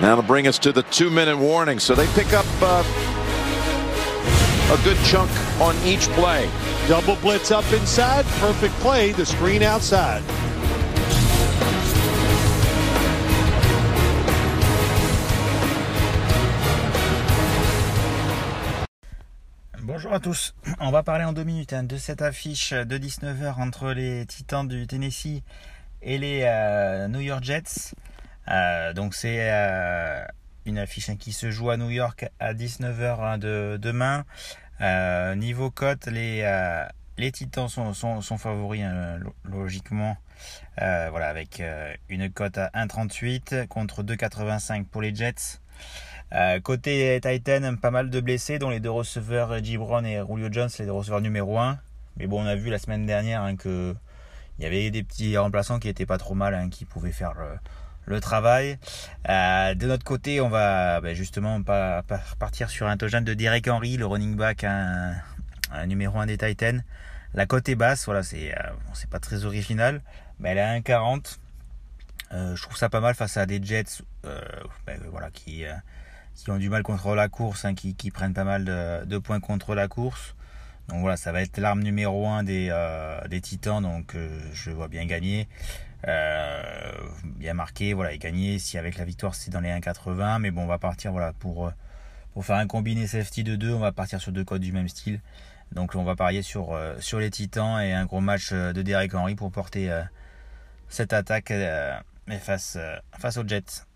That'll bring us to the two-minute warning. So they pick up uh, a good chunk on each play. Double blitz up inside. Perfect play. The screen outside. Bonjour à tous. On va parler en deux minutes hein, de cette affiche de 19h entre les Titans du Tennessee et les euh, New York Jets. Euh, donc c'est euh, une affiche hein, qui se joue à New York à 19h hein, de demain. niveau cote, les, Titans sont, favoris logiquement. voilà, avec une cote à 1,38 contre 2,85 pour les Jets. Euh, côté Titan, pas mal de blessés, dont les deux receveurs Gibron et Julio Jones, les deux receveurs numéro 1. Mais bon, on a vu la semaine dernière hein, que il y avait des petits remplaçants qui étaient pas trop mal, hein, qui pouvaient faire le, travail. Euh, de notre côté, on va ben, justement pas, partir sur un touchdown de Derek Henry, le running back, un, numéro 1 des Titans. La cote est basse, voilà, c'est euh, pas très original, mais elle est à 1,40. je trouve ça pas mal face à des Jets, ben, qui ont du mal contre la course, hein, qui, prennent pas mal de, points contre la course. Donc voilà, ça va être l'arme numéro 1 des, euh, des Titans, donc euh, je vois bien gagner. Euh, bien marqué, voilà, et gagner. Si avec la victoire c'est dans les 1,80, mais bon, on va partir voilà pour faire un combiné safety de 2, on va partir sur deux codes du même style. Donc on va parier sur sur les Titans et un gros match de Derek Henry pour porter cette attaque face face aux Jets.